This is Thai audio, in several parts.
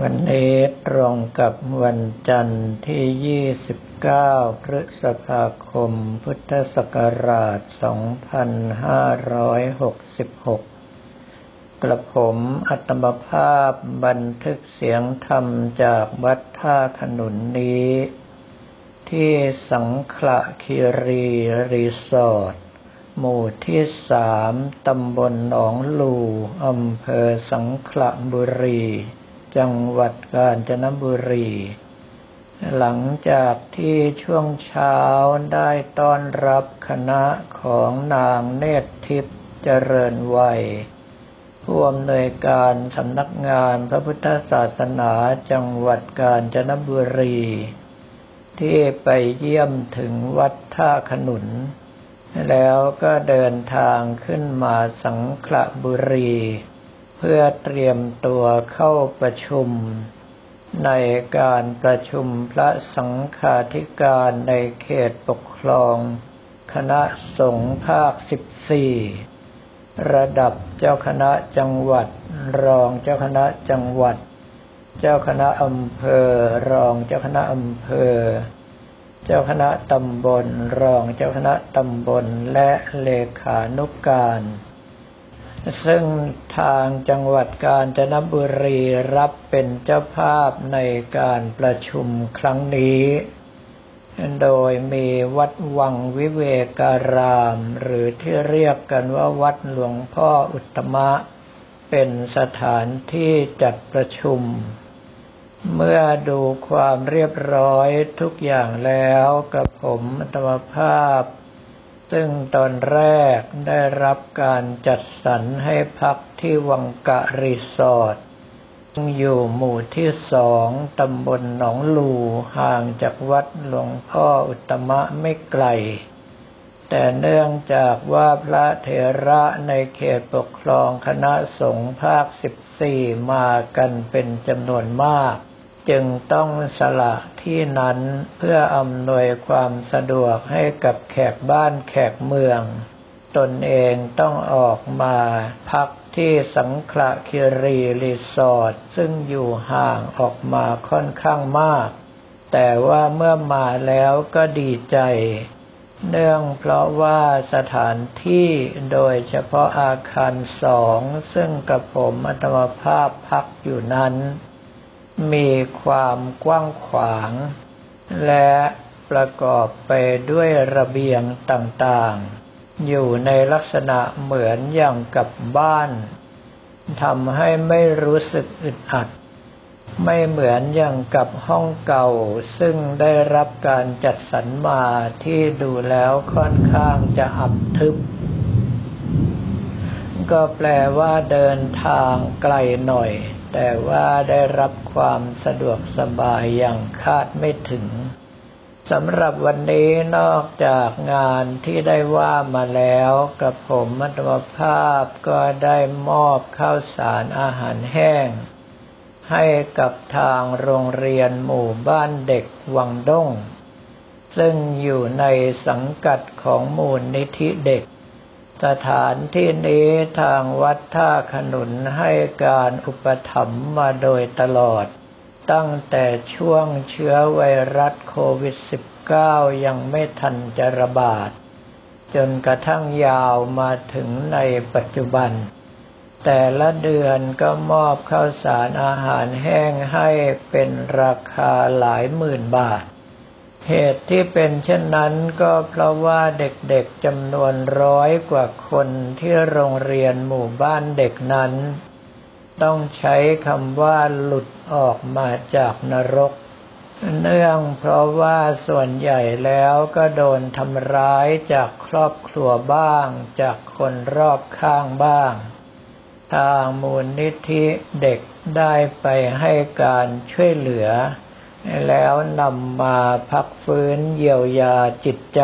วันนี้ตรงกับวันจันทร์ที่ 29 พฤษภาคม พุทธศักราช 2566 กระผมอัตมภาพบันทึกเสียงธรรมจากวัดท่าขนุนนี้ ที่สังขละคิรีรีสอร์ทหมู่ที่สามตำบลหนองลูอำเภอสังขละบุรี จังหวัดกาญจนบุรี หลังจากที่ช่วงเช้าได้ต้อนรับคณะของนางเนตรทิพย์เจริญวัยผู้อำนวยการสำนักงานพระพุทธศาสนาจังหวัดกาญจนบุรี ที่ไปเยี่ยมถึงวัดท่าขนุน แล้วก็เดินทางขึ้นมาสังขละบุรี เพื่อเตรียมตัวเข้าประชุม ในการประชุมพระสังฆาธิการในเขตปกครอง คณะสงฆ์ภาคสิบสี่ระดับเจ้าคณะจังหวัด รองเจ้าคณะจังหวัด เจ้าคณะอำเภอ รองเจ้าคณะอำเภอเจ้าคณะตำบลรองเจ้าคณะตำบลและเลขานุกการ ซึ่งทางจังหวัดกาญจนบุรีรับเป็นเจ้าภาพในการประชุมครั้งนี้ โดยมีวัดวังวิเวการาม หรือที่เรียกกันว่าวัดหลวงพ่ออุตมะ เป็นสถานที่จัดประชุม เมื่อดูความเรียบร้อยทุกอย่างแล้วกับผมอัตมภาพ ซึ่งตอนแรกได้รับการจัดสรรให้พักที่วังกะรีสอร์ทอยู่หมู่ที่สองตำบลหนองลูห่างจากวัดหลวงพ่ออุตมะไม่ไกล แต่เนื่องจากว่าพระเถระในเขตปกครองคณะสงฆ์ภาคสิบสี่มากันเป็นจำนวนมาก จึงต้องสละที่นั้นเพื่ออำนวยความสะดวกให้กับแขกบ้านแขกเมือง ตนเองต้องออกมาพักที่สังขละคิรีรีสอร์ทซึ่งอยู่ห่างออกมาค่อนข้างมาก แต่ว่าเมื่อมาแล้วก็ดีใจ เนื่องเพราะว่าสถานที่โดยเฉพาะอาคารสอง ซึ่งกระผมอัตมภาพพักอยู่นั้น มีความกว้างขวาง และประกอบไปด้วยระเบียงต่างๆ อยู่ในลักษณะเหมือนอย่างกับบ้านทำให้ไม่รู้สึกอึดอัด ไม่เหมือนอย่างกับห้องเก่า ซึ่งได้รับการจัดสรรมาที่ดูแล้วค่อนข้างจะอับทึบ ก็แปลว่าเดินทางไกลหน่อย แต่ว่าได้รับความสะดวกสบายอย่างคาดไม่ถึงสำหรับวันนี้นอกจากงานที่ได้ว่ามาแล้วกับผมมัตมภาพก็ได้มอบข้าวสารอาหารแห้ง ให้กับทางโรงเรียนหมู่บ้านเด็กวังด้ง ซึ่งอยู่ในสังกัดของมูลนิธิเด็ก สถานที่นี้ทางวัดท่าขนุนให้การอุปถัมภ์มาโดยตลอด ตั้งแต่ช่วงเชื้อไวรัสโควิด -19 ยังไม่ทันจะระบาด จนกระทั่งยาวมาถึงในปัจจุบัน แต่ละเดือนก็มอบข้าวสารอาหารแห้งให้เป็นราคาหลายหมื่นบาท เหตุที่เป็นเช่นนั้นก็เพราะว่าเด็กๆจำนวนร้อยกว่าคนที่โรงเรียนหมู่บ้านเด็กนั้น ต้องใช้คำว่าหลุดออกมาจากนรก เนื่องเพราะว่าส่วนใหญ่แล้วก็โดนทำร้ายจากครอบครัวบ้าง จากคนรอบข้างบ้าง ทางมูลนิธิเด็กได้ไปให้การช่วยเหลือ แล้วนำมาพักฟื้นเยียวยาจิตใจ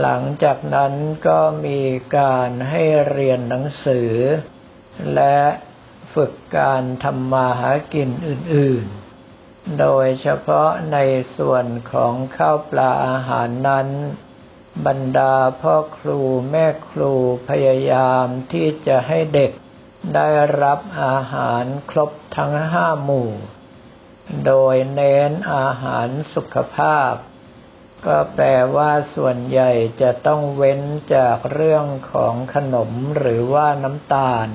หลังจากนั้นก็มีการให้เรียนหนังสือ และฝึกการทำมาหากินอื่น ๆ โดยเฉพาะในส่วนของข้าวปลาอาหารนั้น บรรดาพ่อครูแม่ครูพยายามที่จะให้เด็กได้รับอาหารครบทั้งห้าหมู่ โดยเน้นอาหารสุขภาพ ก็แปลว่าส่วนใหญ่จะต้องเว้นจากเรื่องของขนมหรือว่าน้ำตาล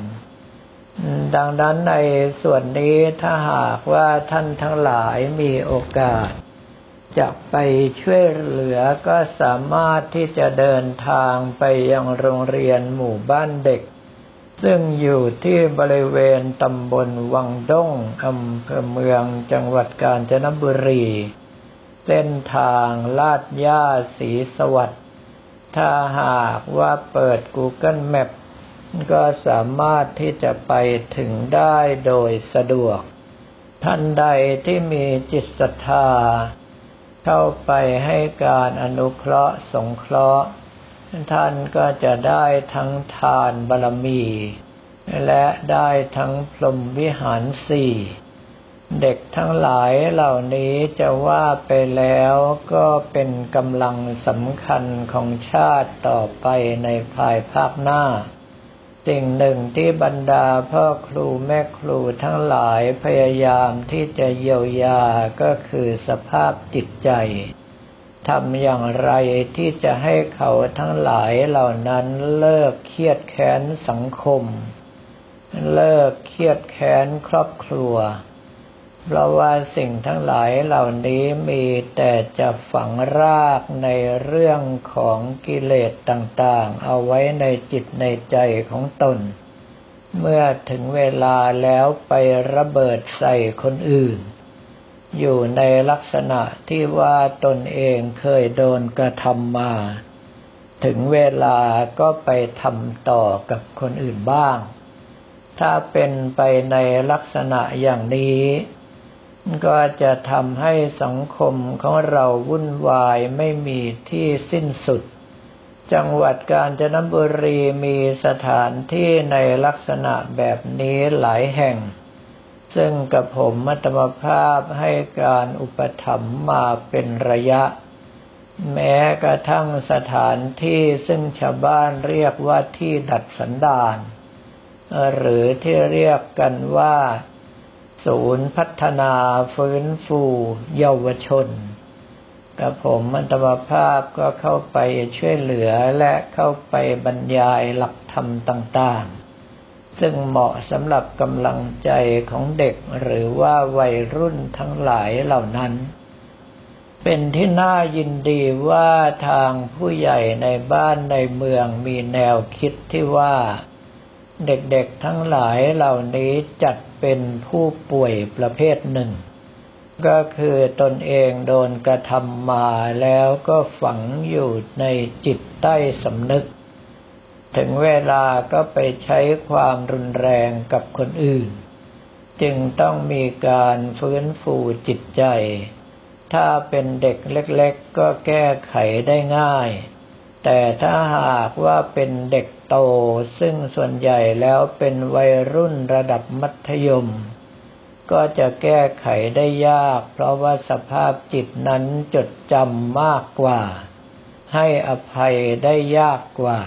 ดังนั้นในส่วนนี้ถ้าหากว่าท่านทั้งหลายมีโอกาสจะไปช่วยเหลือก็สามารถที่จะเดินทางไปยังโรงเรียนหมู่บ้านเด็ก ซึ่งอยู่ที่บริเวณตำบลวังด้งอำเภอเมืองจังหวัดกาญจนบุรี เส้นทางลาดย่าสีสวัสดิ์ถ้าหากว่าเปิด Google Map ก็สามารถที่จะไปถึงได้โดยสะดวก ท่านใดที่มีจิตศรัทธา เข้าไปให้การอนุเคราะห์สงเคราะห์ ท่านก็จะได้ทั้งทานบารมี และได้ทั้งพรหมวิหารสี่เด็กทั้งหลายเหล่านี้จะว่าไปแล้วก็เป็นกำลังสำคัญของชาติต่อไปในภายภาคหน้า สิ่งหนึ่งที่บรรดาพ่อครูแม่ครูทั้งหลายพยายามที่จะเยียวยาก็คือสภาพจิตใจ ทำอย่างไรที่จะให้เขาทั้งหลายเหล่านั้นเลิกเครียดแค้นสังคม เลิกเครียดแค้นครอบครัว เพราะว่าสิ่งทั้งหลายเหล่านี้มีแต่จะฝังรากในเรื่องของกิเลสต่างๆ เอาไว้ในจิตในใจของตน เมื่อถึงเวลาแล้วไประเบิดใส่คนอื่น อยู่ในลักษณะที่ว่าตนเองเคยโดนกระทำมา ถึงเวลาก็ไปทำต่อกับคนอื่นบ้าง ถ้าเป็นไปในลักษณะอย่างนี้ ก็จะทำให้สังคมของเราวุ่นวายไม่มีที่สิ้นสุด จังหวัดกาญจนบุรีมีสถานที่ในลักษณะแบบนี้หลายแห่ง ซึ่งกับผมมัตมภาพให้การอุปถัมภ์มาเป็นระยะ แม้กระทั่งสถานที่ซึ่งชาวบ้านเรียกว่าที่ดัดสันดาน หรือที่เรียกกันว่า ศูนย์พัฒนาฟื้นฟูเยาวชนกับผมมัตมภาพก็เข้าไปช่วยเหลือและเข้าไปบรรยายหลักธรรมต่างๆ ซึ่งเหมาะสำหรับกำลังใจของเด็กหรือว่าวัยรุ่นทั้งหลายเหล่านั้น เป็นที่น่ายินดีว่าทางผู้ใหญ่ในบ้านในเมืองมีแนวคิดที่ว่า เด็กๆทั้งหลายเหล่านี้จัดเป็นผู้ป่วยประเภทหนึ่ง ก็คือตนเองโดนกระทำมาแล้วก็ฝังอยู่ในจิตใต้สำนึก ถึงเวลาก็ไปใช้ความรุนแรงกับคนอื่น จึงต้องมีการฟื้นฟูจิตใจ ถ้าเป็นเด็กเล็กๆ ก็แก้ไขได้ง่าย แต่ถ้าหากว่าเป็นเด็กโตซึ่งส่วนใหญ่แล้วเป็นวัยรุ่นระดับมัธยม ก็จะแก้ไขได้ยาก เพราะว่าสภาพจิตนั้นจดจำมากกว่า ให้อภัยได้ยากกว่า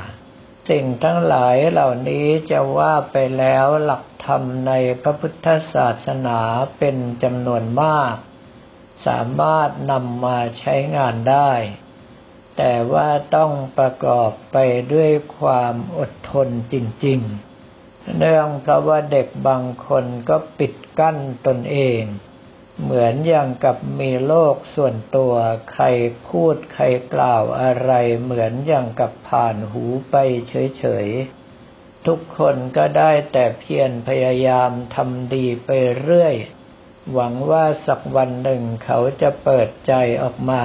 สิ่งทั้งหลายเหล่านี้จะว่าไปแล้วหลักธรรมในพระพุทธศาสนาเป็นจำนวนมาก สามารถนำมาใช้งานได้ แต่ว่าต้องประกอบไปด้วยความอดทนจริง ๆ เนื่องเพราะว่าเด็กบางคนก็ปิดกั้นตนเอง เหมือนอย่างกับมีโลกส่วนตัวใครพูดใครกล่าวอะไร เหมือนอย่างกับผ่านหูไปเฉยๆ ทุกคนก็ได้แต่เพียรพยายามทำดีไปเรื่อย หวังว่าสักวันหนึ่งเขาจะเปิดใจออกมา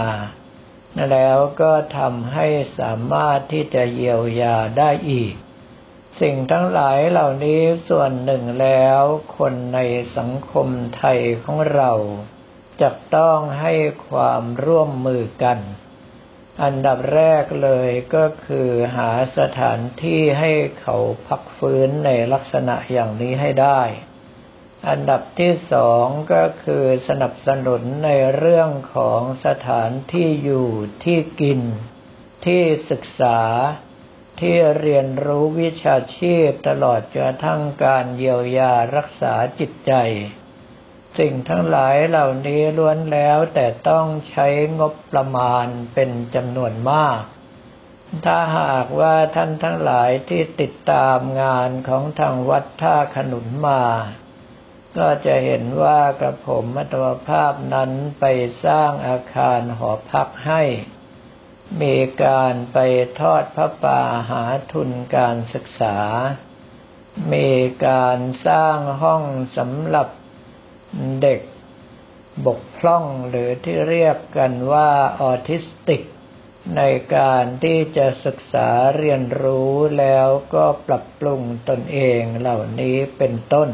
แล้วก็ทำให้สามารถที่จะเยียวยาได้อีก สิ่งทั้งหลายเหล่านี้ส่วนหนึ่งแล้ว คนในสังคมไทยของเราจะต้องให้ความร่วมมือกัน อันดับแรกเลยก็คือหาสถานที่ให้เขาพักฟื้นในลักษณะอย่างนี้ให้ได้ อันดับที่สองก็คือสนับสนุนในเรื่องของสถานที่อยู่ที่กิน ที่ศึกษา ที่เรียนรู้วิชาชีพตลอดจนทั้งการเยียวยารักษาจิตใจ สิ่งทั้งหลายเหล่านี้ล้วนแล้วแต่ต้องใช้งบประมาณเป็นจำนวนมาก ถ้าหากว่าท่านทั้งหลายที่ติดตามงานของทางวัดท่าขนุนมา ก็จะเห็นว่ากระผมมัตวภาพนั้นไปสร้างอาคารหอพักให้ มีการไปทอดพระป่าหาทุนการศึกษา มีการสร้างห้องสำหรับเด็กบกพร่องหรือที่เรียกกันว่าออทิสติก ในการที่จะศึกษาเรียนรู้แล้วก็ปรับปรุงตนเองเหล่านี้เป็นต้น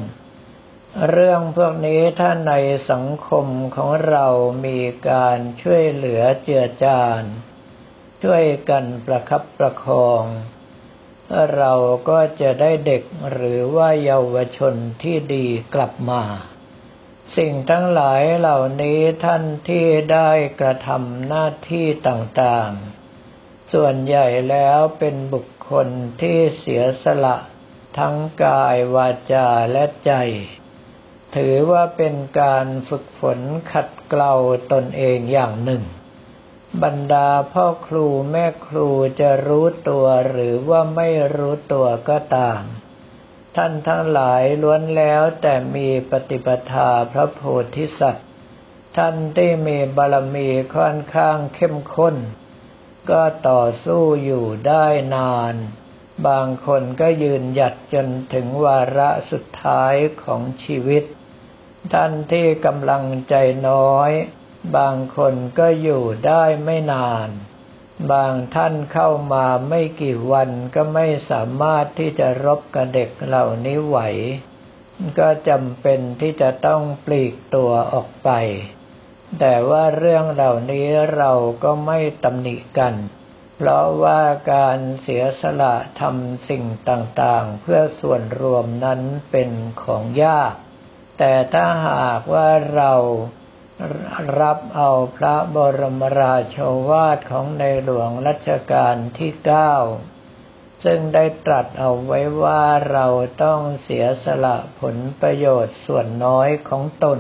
เรื่องพวกนี้ถ้าในสังคมของเรามีการช่วยเหลือเจือจาน ช่วยกันประคับประคอง เราก็จะได้เด็กหรือว่าเยาวชนที่ดีกลับมา สิ่งทั้งหลายเหล่านี้ท่านที่ได้กระทำหน้าที่ต่างๆ ส่วนใหญ่แล้วเป็นบุคคลที่เสียสละทั้งกายวาจาและใจ ถือว่าเป็นการฝึกฝนขัดเกลาตนเองอย่างหนึ่ง บรรดาพ่อครูแม่ครูจะรู้ตัวหรือว่าไม่รู้ตัวก็ตาม ท่านทั้งหลายล้วนแล้วแต่มีปฏิปทาพระโพธิสัตว์ ท่านได้มีบารมีค่อนข้างเข้มข้น ก็ต่อสู้อยู่ได้นาน บางคนก็ยืนหยัดจนถึงวาระสุดท้ายของชีวิต ท่านที่กำลังใจน้อย บางคนก็อยู่ได้ไม่นาน บางท่านเข้ามาไม่กี่วันก็ไม่สามารถที่จะรบกับเด็กเหล่านี้ไหว ก็จำเป็นที่จะต้องปลีกตัวออกไป แต่ว่าเรื่องเหล่านี้เราก็ไม่ตำหนิกัน เพราะว่าการเสียสละทำสิ่งต่างๆ เพื่อส่วนรวมนั้นเป็นของยาก แต่ถ้าหากว่าเรา รับเอาพระบรมราชวาทของในหลวงรัชกาลที่เก้าซึ่งได้ตรัสเอาไว้ว่าเราต้องเสียสละผลประโยชน์ส่วนน้อยของตน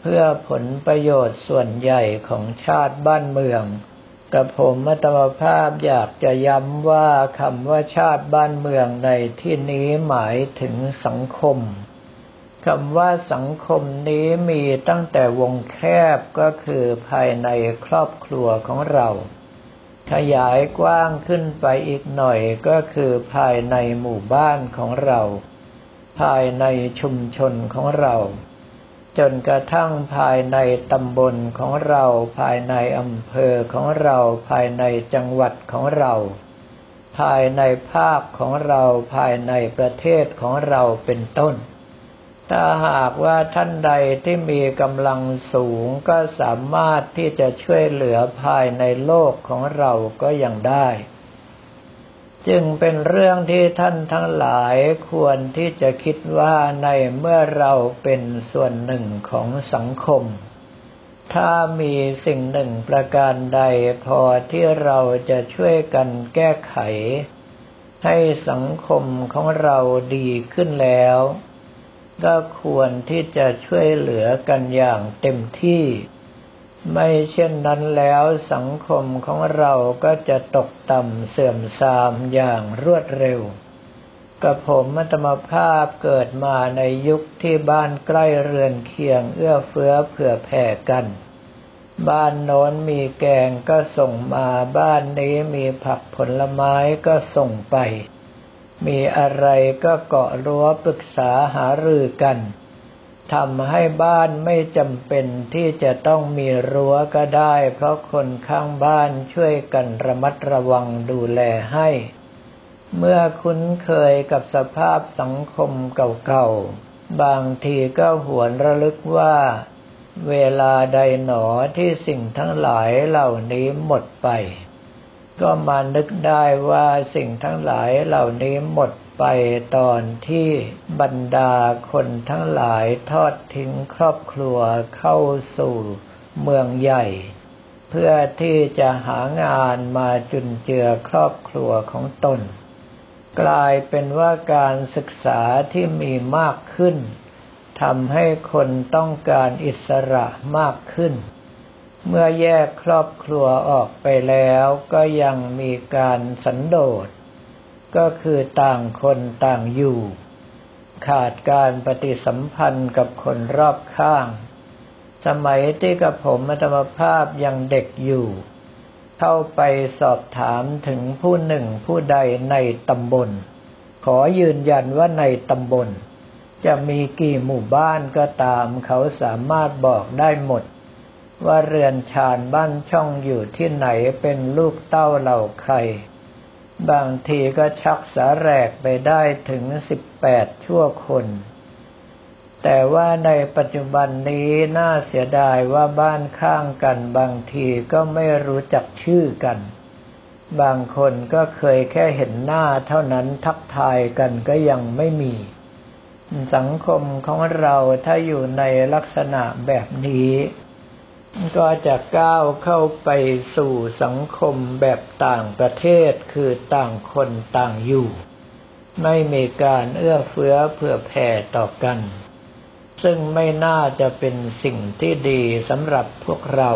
เพื่อผลประโยชน์ส่วนใหญ่ของชาติบ้านเมืองกับผมมัตมภาพอยากจะย้ำว่าคำว่าชาติบ้านเมืองในที่นี้หมายถึงสังคม คำว่าสังคมนี้มีตั้งแต่วงแคบก็คือภายในครอบครัวของเรา ขยายกว้างขึ้นไปอีกหน่อยก็คือภายในหมู่บ้านของเรา ภายในชุมชนของเรา จนกระทั่งภายในตำบลของเรา ภายในอำเภอของเรา ภายในจังหวัดของเราภายในภาคของเราภายในประเทศของเราเป็นต้น ถ้าหากว่าท่านใดที่มีกำลังสูงก็สามารถที่จะช่วยเหลือภายในโลกของเราก็ยังได้ จึงเป็นเรื่องที่ท่านทั้งหลายควรที่จะคิดว่าในเมื่อเราเป็นส่วนหนึ่งของสังคม ถ้ามีสิ่งหนึ่งประการใดพอที่เราจะช่วยกันแก้ไข ให้สังคมของเราดีขึ้นแล้ว ก็ควรที่จะช่วยเหลือกันอย่างเต็มที่ ไม่เช่นนั้นแล้วสังคมของเราก็จะตกต่ำเสื่อมทรามอย่างรวดเร็วกับผมมัตมภาพเกิดมาในยุคที่บ้านใกล้เรือนเคียงเอื้อเฟื้อเผื่อแผ่กัน บ้านโน้นมีแกงก็ส่งมาบ้านนี้มีผักผลไม้ก็ส่งไป มีอะไรก็เกาะรั้วปรึกษาหารือกันทำให้บ้านไม่จำเป็นที่จะต้องมีรั้วก็ได้ เพราะคนข้างบ้านช่วยกันระมัดระวังดูแลให้ เมื่อคุ้นเคยกับสภาพสังคมเก่าๆ บางทีก็หวนระลึกว่า เวลาใดหนอที่สิ่งทั้งหลายเหล่านี้หมดไป ก็มานึกได้ว่าสิ่งทั้งหลายเหล่านี้หมดไปตอนที่บรรดาคนทั้งหลายทอดทิ้งครอบครัวเข้าสู่เมืองใหญ่ เพื่อที่จะหางานมาจุนเจือครอบครัวของตน กลายเป็นว่าการศึกษาที่มีมากขึ้นทำให้คนต้องการอิสระมากขึ้น เมื่อแยกครอบครัวออกไปแล้วก็ยังมีการสันโดษ ก็คือต่างคนต่างอยู่ ขาดการปฏิสัมพันธ์กับคนรอบข้าง สมัยที่กับผมธรรมภาพยังเด็กอยู่ เข้าไปสอบถามถึงผู้หนึ่งผู้ใดในตำบล ขอยืนยันว่าในตำบล จะมีกี่หมู่บ้านก็ตามเขาสามารถบอกได้หมด ว่าเรือนชานบ้านช่องอยู่ที่ไหนเป็นลูกเต้าเหล่าใคร บางทีก็ชักสาแรกไปได้ถึงสิบแปดชั่วคน แต่ว่าในปัจจุบันนี้น่าเสียดายว่าบ้านข้างกันบางทีก็ไม่รู้จักชื่อกัน บางคนก็เคยแค่เห็นหน้าเท่านั้นทักทายกันก็ยังไม่มี สังคมของเราถ้าอยู่ในลักษณะแบบนี้ ก็จะก้าวเข้าไปสู่สังคมแบบต่างประเทศคือต่างคนต่างอยู่ ไม่มีการเอื้อเฟื้อเผื่อแผ่ต่อกัน ซึ่งไม่น่าจะเป็นสิ่งที่ดีสำหรับพวกเรา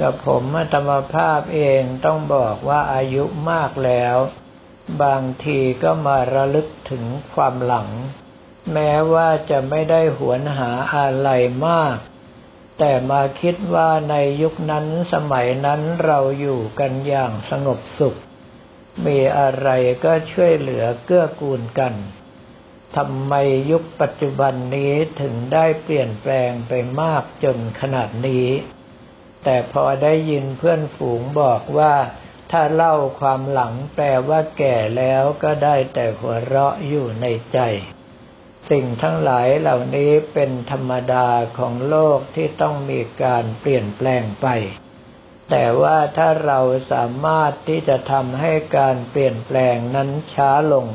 กับผมธรรมภาพเองต้องบอกว่าอายุมากแล้ว บางทีก็มาระลึกถึงความหลัง แม้ว่าจะไม่ได้หวนหาอะไรมาก แต่มาคิดว่าในยุคนั้นสมัยนั้นเราอยู่กันอย่างสงบสุข มีอะไรก็ช่วยเหลือเกื้อกูลกันทำไมยุคปัจจุบันนี้ถึงได้เปลี่ยนแปลงไปมากจนขนาดนี้ แต่พอได้ยินเพื่อนฝูงบอกว่าถ้าเล่าความหลังแปลว่าแก่แล้วก็ได้แต่หัวเราะอยู่ในใจ สิ่งทั้งหลายเหล่านี้เป็นธรรมดาของโลกที่ต้องมีการเปลี่ยนแปลงไป แต่ว่าถ้าเราสามารถที่จะทำให้การเปลี่ยนแปลงนั้นช้าลง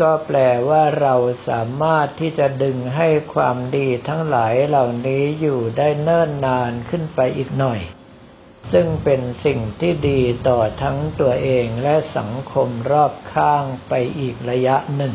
ก็แปลว่าเราสามารถที่จะดึงให้ความดีทั้งหลายเหล่านี้อยู่ได้เนิ่นนานขึ้นไปอีกหน่อย ซึ่งเป็นสิ่งที่ดีต่อทั้งตัวเองและสังคมรอบข้างไปอีกระยะหนึ่ง